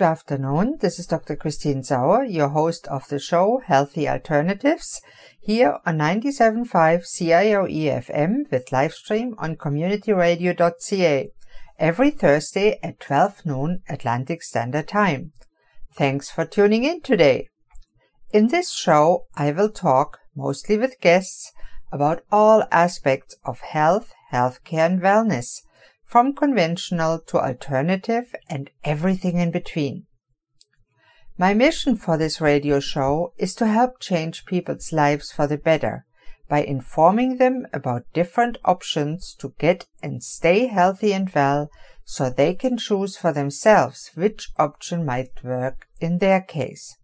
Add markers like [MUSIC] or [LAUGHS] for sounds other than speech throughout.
Good afternoon. This is Dr. Christine Sauer, your host of the show Healthy Alternatives, here on 97.5 CIOE FM with live stream on communityradio.ca every Thursday at 12 noon Atlantic Standard Time. Thanks for tuning in today. In this show, I will talk, mostly with guests, about all aspects of health, healthcare and wellness, from conventional to alternative and everything in between. My mission for this radio show is to help change people's lives for the better by informing them about different options to get and stay healthy and well so they can choose for themselves which option might work in their case.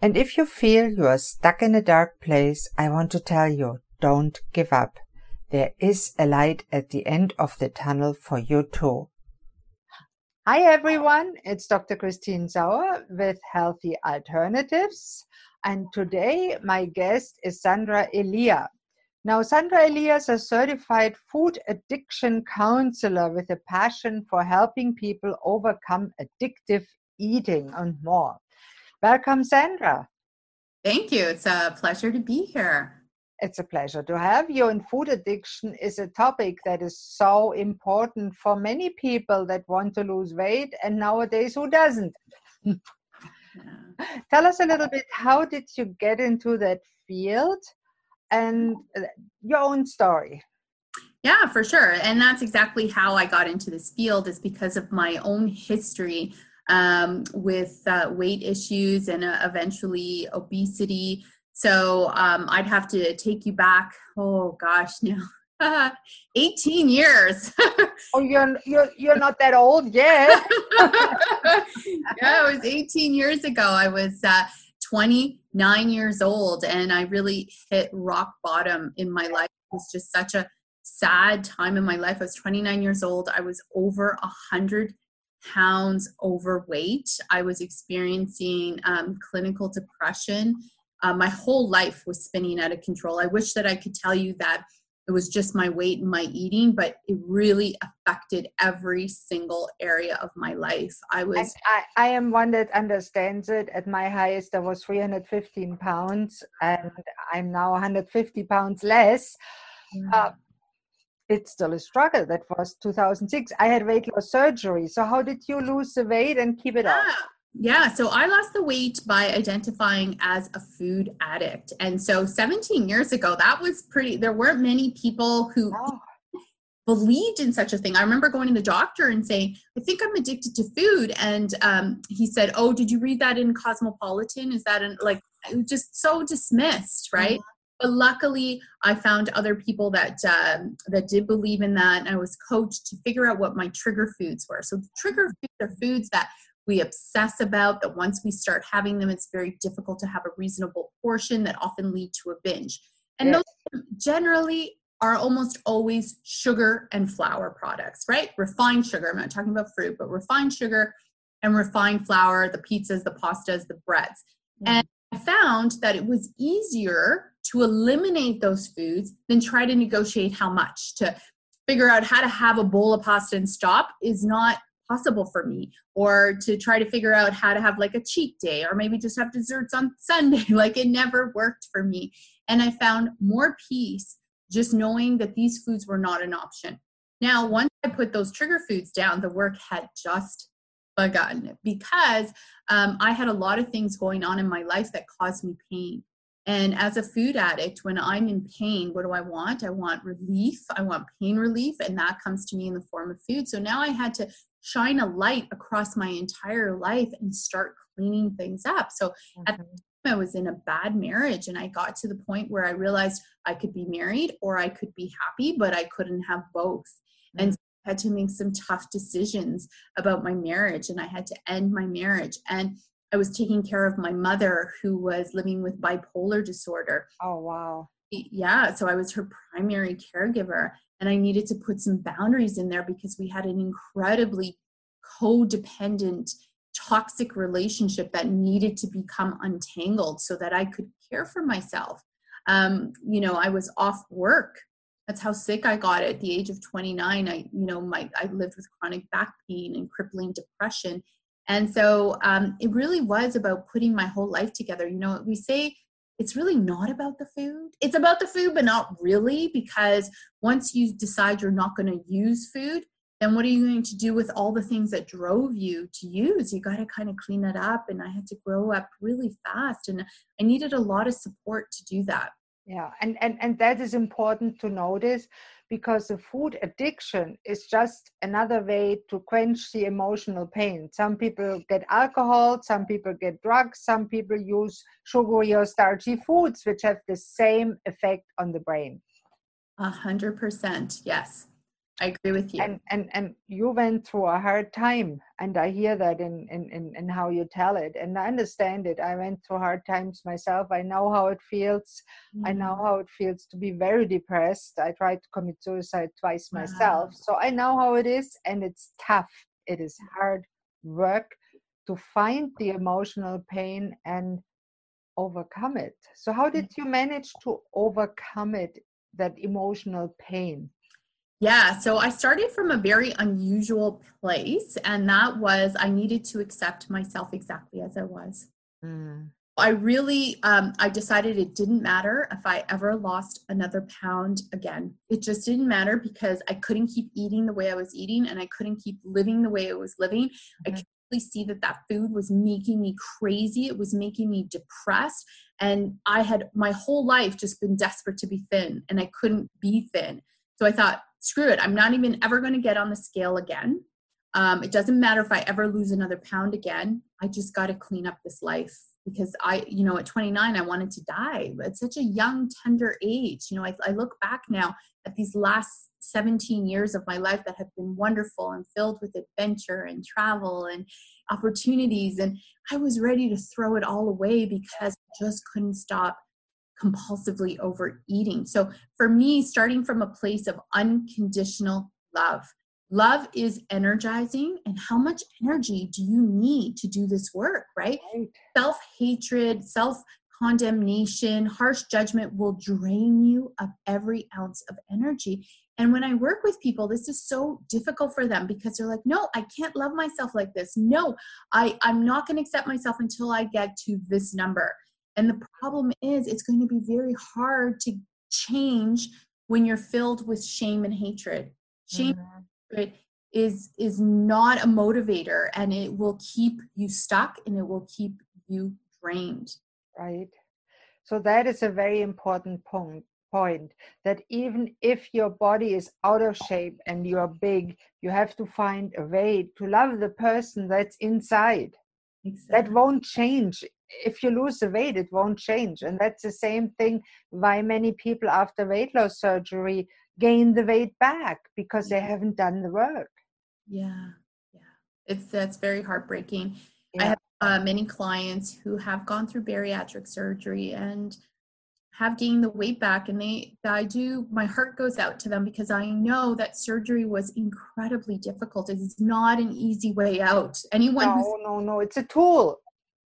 And if you feel you are stuck in a dark place, I want to tell you, don't give up. There is a light at the end of the tunnel for you too. Hi everyone, it's Dr. Christine Sauer with Healthy Alternatives. And today my guest is Sandra Elia. Now, Sandra Elia is a certified food addiction counselor with a passion for helping people overcome addictive eating and more. Welcome, Sandra. Thank you. It's a pleasure to be here. It's a pleasure to have you. And food addiction is a topic that is so important for many people that want to lose weight and nowadays who doesn't. Tell us a little bit how did you get into that field and uh, your own story? Yeah, for sure. And that's exactly how I got into this field is because of my own history um, with uh, weight issues and uh, eventually obesity. So um, I'd have to take you back, oh gosh, now [LAUGHS] 18 years. [LAUGHS] oh, you're you're you're not that old yet. [LAUGHS] yeah, it was 18 years ago. I was uh, 29 years old, and I really hit rock bottom in my life. It was just such a sad time in my life. I was 29 years old. I was over a hundred pounds overweight. I was experiencing um, clinical depression. Uh, my whole life was spinning out of control. I wish that I could tell you that it was just my weight and my eating but it really affected every single area of my life. I was I, I, am one that understands it. At my highest i was 315 pounds and i'm now 150 pounds less. Mm. uh, it's still a struggle. That was 2006 i had weight loss surgery. So how did you lose the weight and keep it yeah. off yeah, so I lost the weight by identifying as a food addict. And so 17 years ago, that was pretty, there weren't many people who oh. believed in such a thing. I remember going to the doctor and saying, I think I'm addicted to food. And um, he said, Oh, did you read that in Cosmopolitan? Is that an, like, just so dismissed, right? Mm-hmm. But luckily, I found other people that um, that did believe in that, and I was coached to figure out what my trigger foods were. So, trigger foods are foods that we obsess about that once we start having them it's very difficult to have a reasonable portion that often lead to a binge and yes. those generally are almost always sugar and flour products right refined sugar i'm not talking about fruit but refined sugar and refined flour the pizzas the pastas the breads mm-hmm. and i found that it was easier to eliminate those foods than try to negotiate how much to figure out how to have a bowl of pasta and stop is not possible for me or to try to figure out how to have like a cheat day or maybe just have desserts on [LAUGHS] sunday like it never worked for me and i found more peace just knowing that these foods were not an option now once i put those trigger foods down the work had just begun because um, i had a lot of things going on in my life that caused me pain and as a food addict, when I'm in pain, what do I want? I want relief. I want pain relief. And that comes to me in the form of food. So now I had to shine a light across my entire life and start cleaning things up. So mm-hmm. at the time I was in a bad marriage and I got to the point where I realized I could be married or I could be happy, but I couldn't have both. Mm-hmm. And so I had to make some tough decisions about my marriage and I had to end my marriage. And I was taking care of my mother who was living with bipolar disorder. Oh, wow. Yeah. So I was her primary caregiver. And I needed to put some boundaries in there because we had an incredibly codependent, toxic relationship that needed to become untangled so that I could care for myself. Um, you know, I was off work. That's how sick I got at the age of 29. I, you know, my I lived with chronic back pain and crippling depression And so um, it really was about putting my whole life together. You know, we say it's really not about the food. It's about the food, but not really, because once you decide you're not going to use food, then what are you going to do with all the things that drove you to use? You got to kind of clean it up. And I had to grow up really fast, and I needed a lot of support to do that. Yeah, and, and, and that is important to notice because the food addiction is just another way to quench the emotional pain. Some people get alcohol, some people get drugs, some people use sugary or starchy foods, which have the same effect on the brain. A hundred percent, yes. I agree with you. And and and you went through a hard time, and I hear that in in in, in how you tell it, and I understand it. I went through hard times myself. I know how it feels. Mm-hmm. I know how it feels to be very depressed. I tried to commit suicide twice myself, so I know how it is, and it's tough. It is hard work to find the emotional pain and overcome it. So how did mm. you manage to overcome it? That emotional pain yeah, so I started from a very unusual place, and that was I needed to accept myself exactly as I was. Mm. I really, um, I decided it didn't matter if I ever lost another pound again. It just didn't matter because I couldn't keep eating the way I was eating, and I couldn't keep living the way I was living. Mm-hmm. I could really see that that food was making me crazy. It was making me depressed, and I had my whole life just been desperate to be thin, and I couldn't be thin. So I thought, screw it, I'm not even ever going to get on the scale again. Um, it doesn't matter if I ever lose another pound again. I just got to clean up this life because I, you know, at 29, I wanted to die. At such a young, tender age, you know, I, I look back now at these last 17 years of my life that have been wonderful and filled with adventure and travel and opportunities. And I was ready to throw it all away because I just couldn't stop compulsively overeating. So for me, starting from a place of unconditional love, love is energizing. And how much energy do you need to do this work, right? right. Self hatred, self condemnation, harsh judgment will drain you of every ounce of energy. And when I work with people, this is so difficult for them because they're like, no, I can't love myself like this. No, I, I'm not going to accept myself until I get to this number. And the problem is, it's going to be very hard to change when you're filled with shame and hatred. Shame mm-hmm. and is is not a motivator, and it will keep you stuck, and it will keep you drained. Right. So that is a very important point. Point that even if your body is out of shape and you're big, you have to find a way to love the person that's inside. Exactly. That won't change if you lose the weight, it won't change. And that's the same thing why many people after weight loss surgery gain the weight back because they haven't done the work. Yeah, yeah. It's that's very heartbreaking. Yeah. I have uh, many clients who have gone through bariatric surgery and have gained the weight back and they i do my heart goes out to them because i know that surgery was incredibly difficult it's not an easy way out anyone no no no it's a tool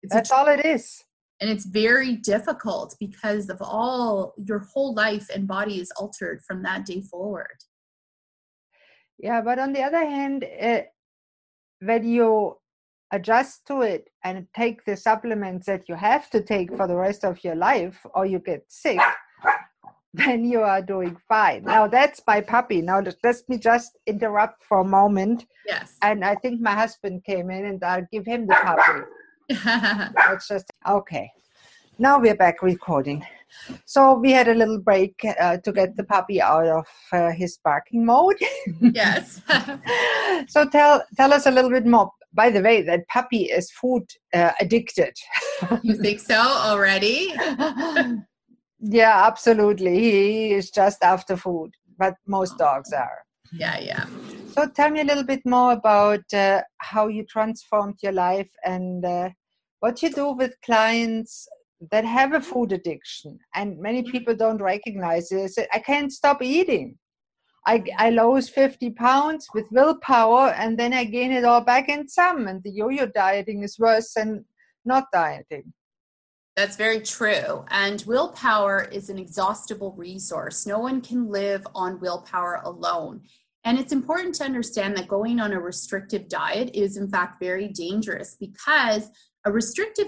it's That's all it is. And it's very difficult because of all your whole life and body is altered from that day forward. Yeah, but on the other hand, it, when you adjust to it and take the supplements that you have to take for the rest of your life or you get sick, then you are doing fine. Now that's my puppy. Now let me just interrupt for a moment. Yes. And I think my husband came in and I'll give him the puppy. [LAUGHS] It's just okay. Now we're back recording. So we had a little break uh, to get the puppy out of uh, his barking mode. [LAUGHS] yes. [LAUGHS] so tell tell us a little bit more. By the way, that puppy is food uh, addicted. you think so already? yeah, absolutely. He is just after food, but most dogs are. Yeah, yeah. So tell me a little bit more about uh, how you transformed your life and uh, what you do with clients that have a food addiction. And many people don't recognize it. I can't stop eating. I, I lose 50 pounds with willpower and then I gain it all back in some. And the yo yo dieting is worse than not dieting. That's very true. And willpower is an exhaustible resource. No one can live on willpower alone. And it's important to understand that going on a restrictive diet is, in fact, very dangerous because a restrictive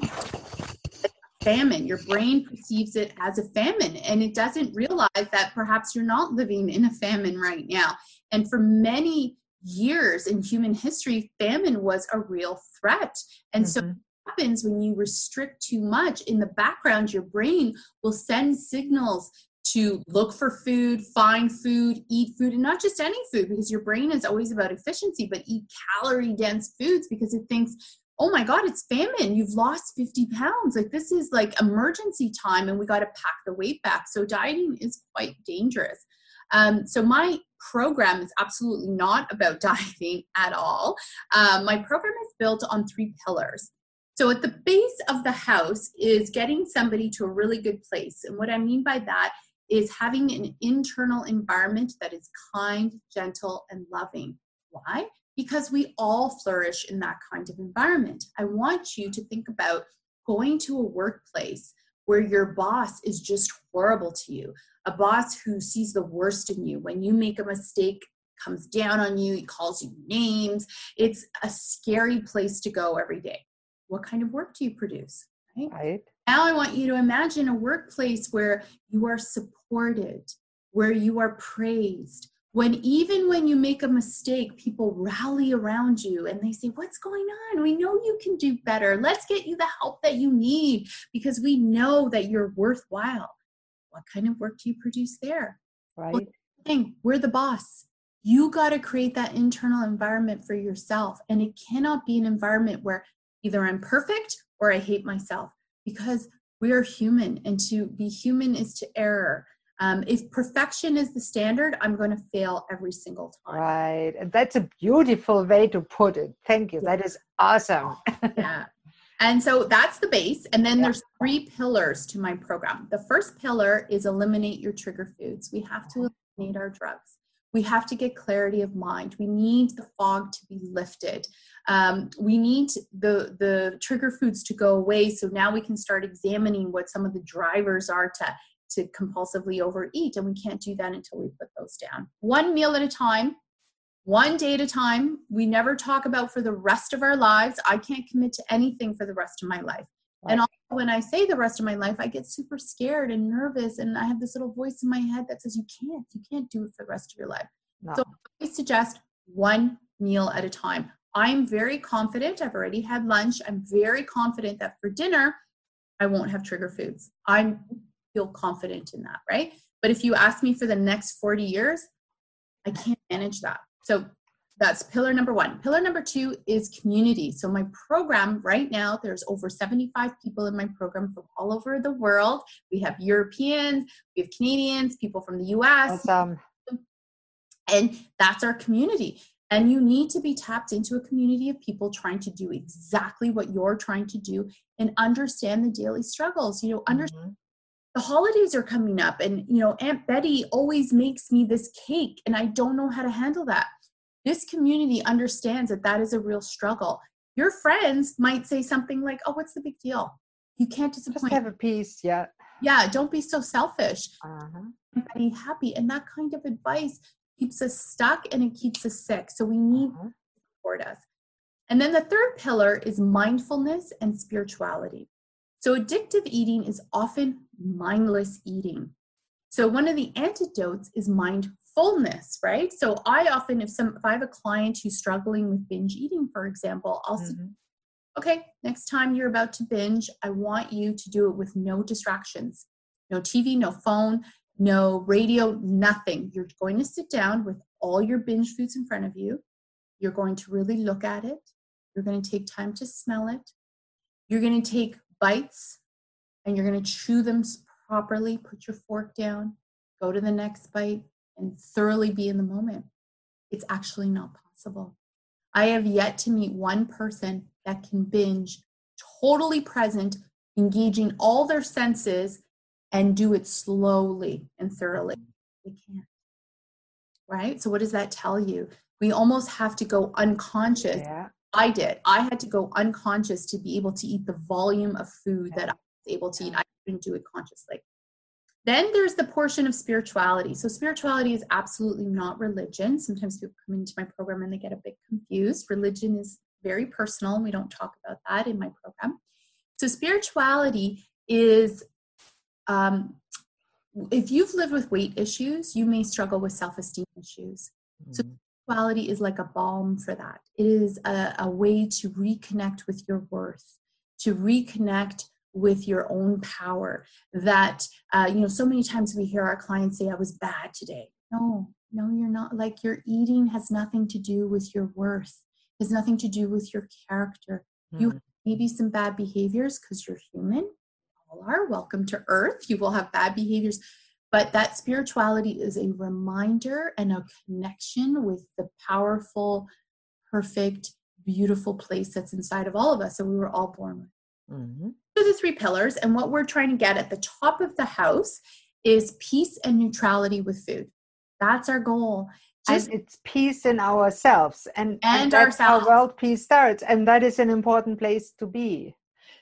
famine. Your brain perceives it as a famine and it doesn't realize that perhaps you're not living in a famine right now. And for many years in human history, famine was a real threat. And mm-hmm. so happens when you restrict too much in the background your brain will send signals to look for food find food eat food and not just any food because your brain is always about efficiency but eat calorie dense foods because it thinks oh my god it's famine. You've lost 50 pounds. Like this is like emergency time and we got to pack the weight back. So dieting is quite dangerous. Um, so my program is absolutely not about [LAUGHS] dieting at all. Um, my program is built on three pillars. So at the base of the house is getting somebody to a really good place. And what i mean by that is having an internal environment that is kind gentle and loving why because we all flourish in that kind of environment. I want you to think about going to a workplace where your boss is just horrible to you, a boss who sees the worst in you. When you make a mistake, comes down on you, he calls you names. It's a scary place to go every day. What kind of work do you produce? Right. right. Now I want you to imagine a workplace where you are supported, where you are praised, when even when you make a mistake people rally around you and they say what's going on? We know you can do better. Let's get you the help that you need because we know that you're worthwhile. What kind of work do you produce there? Right. well, thing. We're the boss. You got to create that internal environment for yourself and it cannot be an environment where either i'm perfect or i hate myself because we are human and to be human is to error um, if perfection is the standard, I'm going to fail every single time. Right. That's a beautiful way to put it. Thank you. That is awesome. yeah. And so that's the base. And then yeah. there's three pillars to my program. The first pillar is eliminate your trigger foods. We have to eliminate our drugs. We have to get clarity of mind. We need the fog to be lifted. Um, we need the the trigger foods to go away. So now we can start examining what some of the drivers are to to compulsively overeat. And we can't do that until we put those down. One meal at a time, one day at a time. We never talk about for the rest of our lives. I can't commit to anything for the rest of my life. Right. And also when I say the rest of my life, I get super scared and nervous. And I have this little voice in my head that says, You can't, you can't do it for the rest of your life. No. So I suggest one meal at a time. I'm very confident. I've already had lunch. I'm very confident that for dinner, I won't have trigger foods. I'm feel confident in that, right? But if you ask me for the next 40 years, I can't manage that. So that's pillar number one. Pillar number two is community. So my program right now, there's over 75 people in my program from all over the world. We have Europeans, we have Canadians, people from the US. Awesome. And that's our community. And you need to be tapped into a community of people trying to do exactly what you're trying to do and understand the daily struggles. You know, understand mm-hmm the holidays are coming up and you know aunt betty always makes me this cake and i don't know how to handle that this community understands that that is a real struggle. Your friends might say something like oh what's the big deal? You can't disappoint. Just have a piece yeah. Yeah don't be so selfish. Uh-huh. be happy and that kind of advice keeps us stuck and it keeps us sick so we need uh-huh. to support us. And then the third pillar is mindfulness and spirituality. So, addictive eating is often mindless eating. So, one of the antidotes is mindfulness, right? So, I often, if some, if I have a client who's struggling with binge eating, for example, I'll mm-hmm. say, okay, next time you're about to binge, I want you to do it with no distractions, no TV, no phone, no radio, nothing. You're going to sit down with all your binge foods in front of you. You're going to really look at it. You're going to take time to smell it. You're going to take bites and you're going to chew them properly, put your fork down, go to the next bite, and thoroughly be in the moment. It's actually not possible. I have yet to meet one person that can binge totally present, engaging all their senses, and do it slowly and thoroughly. They can't. Right? So, what does that tell you? We almost have to go unconscious yeah. I did. I had to go unconscious to be able to eat the volume of food that I was able to eat. I couldn't do it consciously. Then there's the portion of spirituality. So, spirituality is absolutely not religion. Sometimes people come into my program and they get a bit confused. Religion is very personal, and we don't talk about that in my program. So, spirituality is um, if you've lived with weight issues, you may struggle with self esteem issues. Mm-hmm. So, spirituality is like a balm for that. It is a, a way to reconnect with your worth, to reconnect with your own power that uh, you know so many times we hear our clients say i was bad today. No no you're not. Like your eating has nothing to do with your worth. Has nothing to do with your character. Mm. you maybe some bad behaviors because you're human. All are welcome to earth. You will have bad behaviors. But that spirituality is a reminder and a connection with the powerful perfect beautiful place that's inside of all of us that we were all born with. Mm-hmm the three pillars, and what we're trying to get at the top of the house is peace and neutrality with food. That's our goal. Just, and it's peace in ourselves, and and, and that's ourselves. how world peace starts, and that is an important place to be.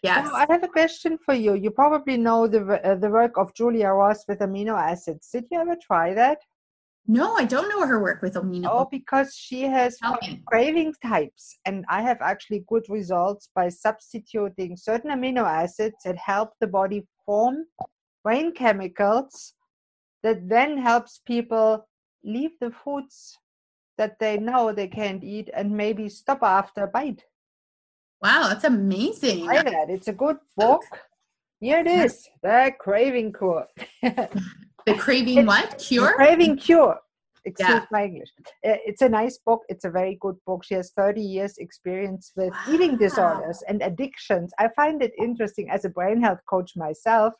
Yes. I have a question for you. You probably know the uh, the work of Julia Ross with amino acids. Did you ever try that? No, I don't know her work with amino. Oh, because she has craving types, and I have actually good results by substituting certain amino acids that help the body form brain chemicals that then helps people leave the foods that they know they can't eat and maybe stop after a bite. Wow, that's amazing. Try that. It's a good book. Here it is, the craving cure. [LAUGHS] The craving it's, what? Cure? Craving cure. Excuse yeah. my English. It's a nice book. It's a very good book. She has 30 years experience with wow. eating disorders and addictions. I find it interesting as a brain health coach myself.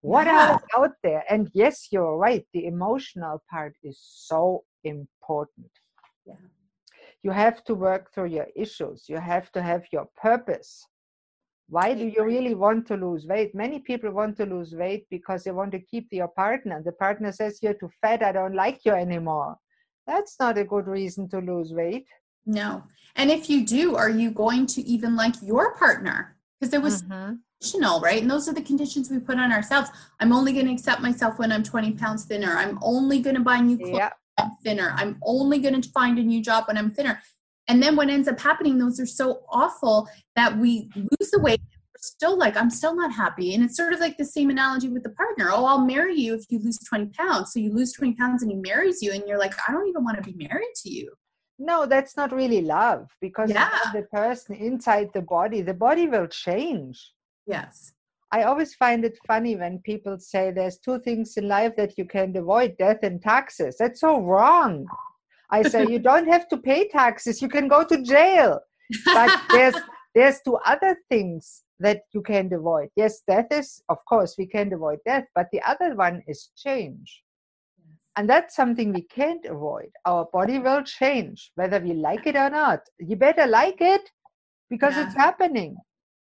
What yeah. else out there? And yes, you're right. The emotional part is so important. Yeah. You have to work through your issues. You have to have your purpose why do you really want to lose weight? Many people want to lose weight because they want to keep your partner. The partner says you're too fat. I don't like you anymore. That's not a good reason to lose weight. No. And if you do are you going to even like your partner? Because there was mm-hmm. conditional right? And those are the conditions we put on ourselves. I'm only going to accept myself when i'm 20 pounds thinner. I'm only going to buy new clothes yeah. i'm thinner. I'm only going to find a new job when i'm thinner and then what ends up happening, those are so awful that we lose the weight. We're still like, I'm still not happy. And it's sort of like the same analogy with the partner. Oh, I'll marry you if you lose 20 pounds. So you lose 20 pounds and he marries you, and you're like, I don't even want to be married to you. No, that's not really love because yeah. the person inside the body, the body will change. Yes. I always find it funny when people say there's two things in life that you can avoid death and taxes. That's so wrong. I say you don't have to pay taxes. You can go to jail. But [LAUGHS] there's there's two other things that you can avoid. Yes, death is of course we can't avoid death, but the other one is change. And that's something we can't avoid. Our body will change, whether we like it or not. You better like it because yeah. it's happening.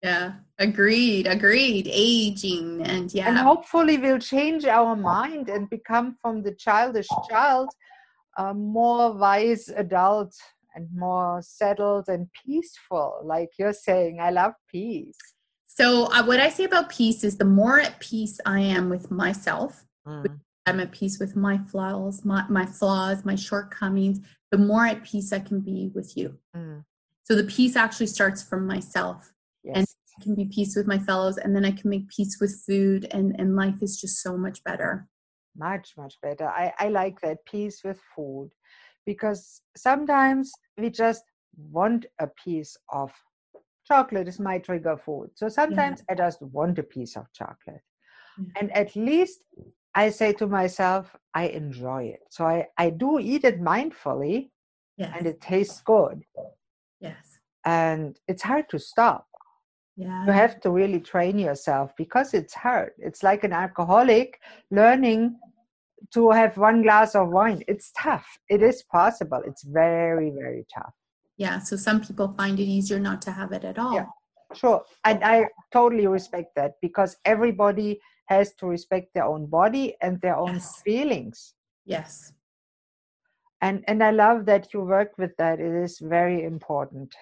Yeah, agreed, agreed. Aging and yeah. And hopefully we'll change our mind and become from the childish child a more wise adult and more settled and peaceful like you're saying i love peace so uh, what i say about peace is the more at peace i am with myself mm. i'm at peace with my flaws my, my flaws my shortcomings the more at peace i can be with you mm. so the peace actually starts from myself yes. and I can be peace with my fellows and then i can make peace with food and and life is just so much better much much better i i like that peace with food because sometimes we just want a piece of chocolate is my trigger food so sometimes yeah. i just want a piece of chocolate yeah. and at least i say to myself i enjoy it so i i do eat it mindfully yes. and it tastes good yes and it's hard to stop yeah. You have to really train yourself because it's hard. It's like an alcoholic learning to have one glass of wine. It's tough. It is possible. It's very, very tough. Yeah. So some people find it easier not to have it at all. Yeah, sure. And I totally respect that because everybody has to respect their own body and their own yes. feelings. Yes. And and I love that you work with that. It is very important.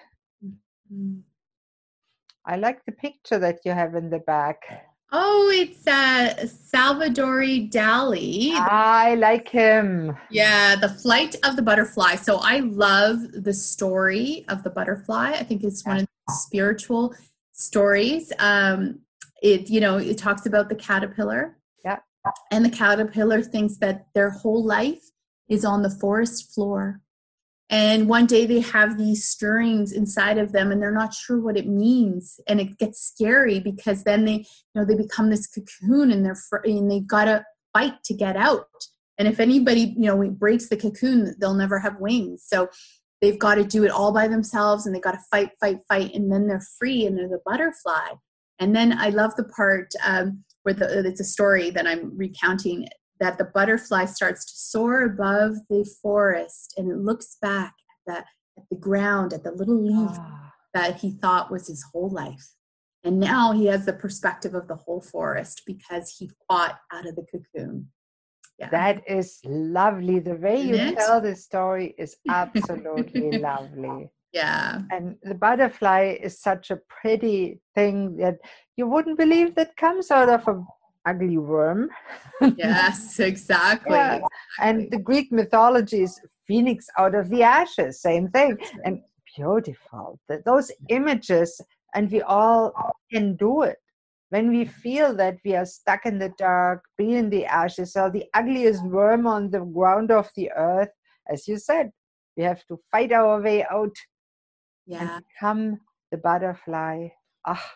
Mm-hmm. I like the picture that you have in the back. Oh, it's uh, Salvador Dali. I like him. Yeah, The Flight of the Butterfly. So I love the story of the butterfly. I think it's one of the spiritual stories. Um, it, you know, it talks about the caterpillar. Yeah. And the caterpillar thinks that their whole life is on the forest floor and one day they have these stirrings inside of them and they're not sure what it means. And it gets scary because then they you know they become this cocoon and they're fr- and they gotta fight to get out. And if anybody you know breaks the cocoon they'll never have wings. So they've got to do it all by themselves and they got to fight fight fight and then they're free and they're the butterfly. And then i love the part um, where the, it's a story that i'm recounting that the butterfly starts to soar above the forest and it looks back at the, at the ground, at the little leaf ah. that he thought was his whole life. And now he has the perspective of the whole forest because he fought out of the cocoon. Yeah. That is lovely. The way Isn't you it? tell the story is [LAUGHS] absolutely lovely. Yeah. And the butterfly is such a pretty thing that you wouldn't believe that comes out of a ugly worm. yes, [LAUGHS] exactly. yeah. And the Greek mythology is phoenix out of the ashes, same thing. And beautiful. Those images, and we all can do it. When we feel that we are stuck in the dark, be in the ashes, or the ugliest worm on the ground of the earth, as you said, we have to fight our way out yeah. and become the butterfly. Ah,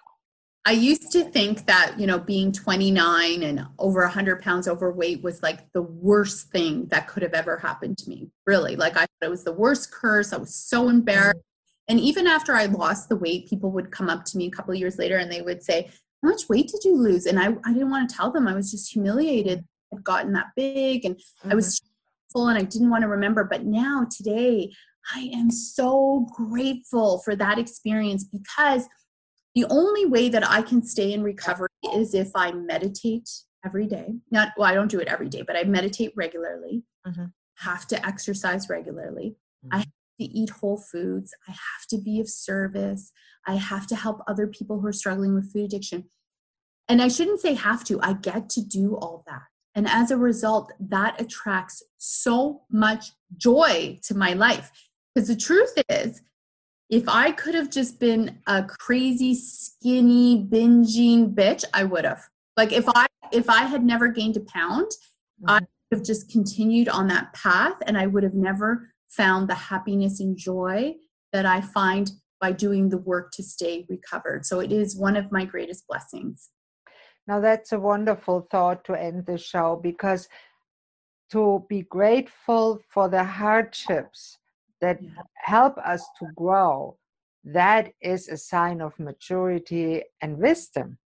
I used to think that, you know, being 29 and over 100 pounds overweight was like the worst thing that could have ever happened to me. Really. Like, I thought it was the worst curse. I was so embarrassed. And even after I lost the weight, people would come up to me a couple of years later and they would say, How much weight did you lose? And I, I didn't want to tell them. I was just humiliated. I'd gotten that big and mm-hmm. I was mm-hmm. full and I didn't want to remember. But now, today, I am so grateful for that experience because the only way that I can stay in recovery is if I meditate every day. Not well, I don't do it every day, but I meditate regularly. Mm-hmm. Have to exercise regularly. Mm-hmm. I have to eat whole foods. I have to be of service. I have to help other people who are struggling with food addiction. And I shouldn't say have to, I get to do all that. And as a result, that attracts so much joy to my life. Because the truth is, if I could have just been a crazy, skinny, binging bitch, I would have. Like if I if I had never gained a pound, mm-hmm. I would have just continued on that path and I would have never found the happiness and joy that I find by doing the work to stay recovered. So it is one of my greatest blessings. Now that's a wonderful thought to end the show because to be grateful for the hardships that help us to grow, that is a sign of maturity and wisdom.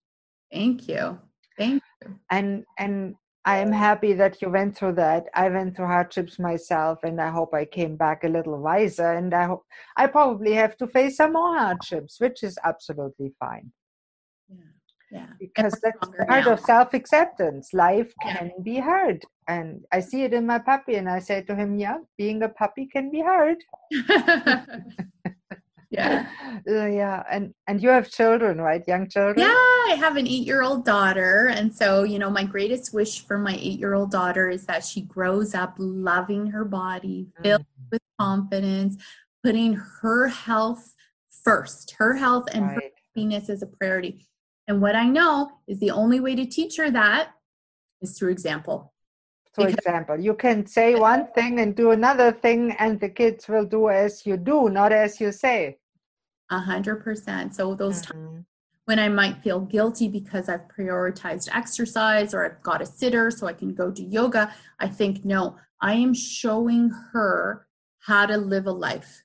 Thank you. Thank you. And and I am happy that you went through that. I went through hardships myself, and I hope I came back a little wiser. And I hope I probably have to face some more hardships, which is absolutely fine. Yeah. Because that's part now. of self acceptance. Life can yeah. be hard. And I see it in my puppy, and I say to him, Yeah, being a puppy can be hard. [LAUGHS] yeah. [LAUGHS] Uh, yeah. And and you have children, right? Young children? Yeah, I have an eight year old daughter. And so, you know, my greatest wish for my eight year old daughter is that she grows up loving her body, filled mm. with confidence, putting her health first, her health and right. her happiness as a priority and what I know is the only way to teach her that is through example. For example, you can say one thing and do another thing, and the kids will do as you do, not as you say. A hundred percent. So those mm-hmm. times when I might feel guilty because I've prioritized exercise or I've got a sitter so I can go do yoga, I think, no, I am showing her how to live a life.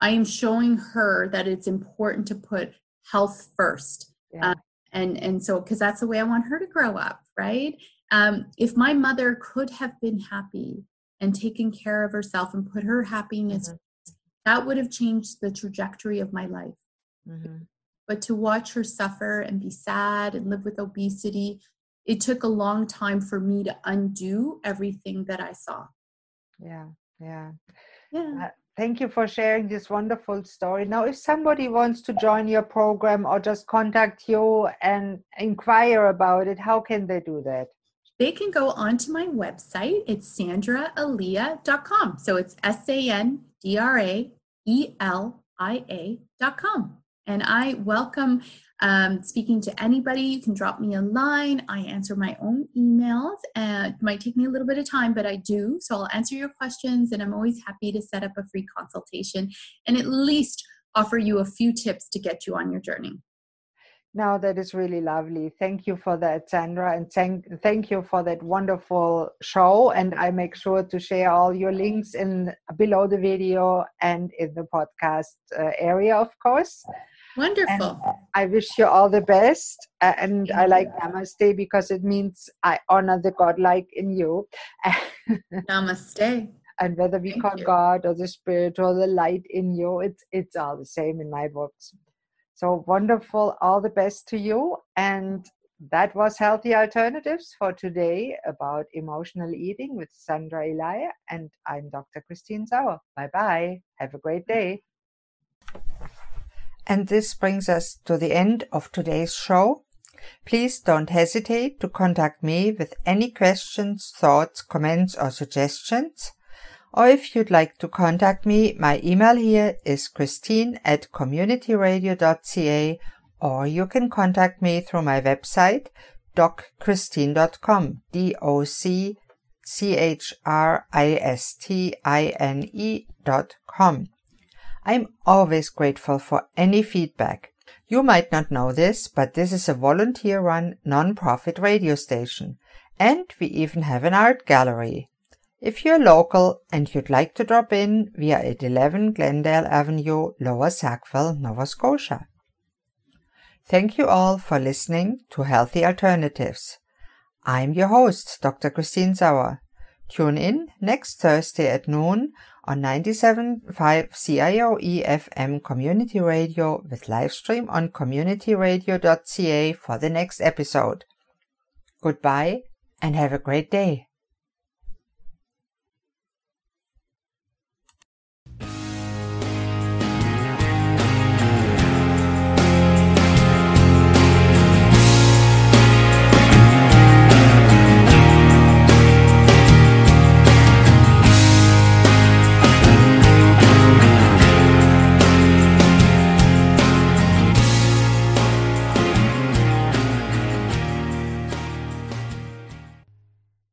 I am showing her that it's important to put health first. Yeah. Um, and and so because that's the way i want her to grow up right? Um, if my mother could have been happy and taken care of herself and put her happiness mm-hmm. that would have changed the trajectory of my life. Mm-hmm. but to watch her suffer and be sad and live with obesity it took a long time for me to undo everything that i saw. Yeah yeah. Yeah thank you for sharing this wonderful story. Now, if somebody wants to join your program or just contact you and inquire about it, how can they do that? They can go onto my website. It's sandraelia.com. So it's S A N D R A E L I A.com. And I welcome um, speaking to anybody. You can drop me a line. I answer my own emails. And it might take me a little bit of time, but I do. So I'll answer your questions. And I'm always happy to set up a free consultation and at least offer you a few tips to get you on your journey. Now that is really lovely. Thank you for that, Sandra, and thank thank you for that wonderful show. And I make sure to share all your links in below the video and in the podcast uh, area, of course. Wonderful. And I wish you all the best. And I like Namaste because it means I honor the Godlike in you. [LAUGHS] Namaste. and whether we Thank call you. God or the Spirit or the light in you, it's it's all the same in my books. So wonderful. All the best to you. And that was Healthy Alternatives for today about emotional eating with Sandra Elia. And I'm Dr. Christine Sauer. Bye bye. Have a great day. And this brings us to the end of today's show. Please don't hesitate to contact me with any questions, thoughts, comments, or suggestions. Or if you'd like to contact me, my email here is christine at communityradio.ca or you can contact me through my website docchristine.com, D-O-C-C-H-R-I-S-T-I-N-E dot com. I'm always grateful for any feedback. You might not know this, but this is a volunteer-run non-profit radio station. And we even have an art gallery. If you're local and you'd like to drop in, we are at 11 Glendale Avenue, Lower Sackville, Nova Scotia. Thank you all for listening to Healthy Alternatives. I'm your host, Dr. Christine Sauer. Tune in next Thursday at noon on 97.5 CIOE FM Community Radio with live stream on communityradio.ca for the next episode. Goodbye and have a great day.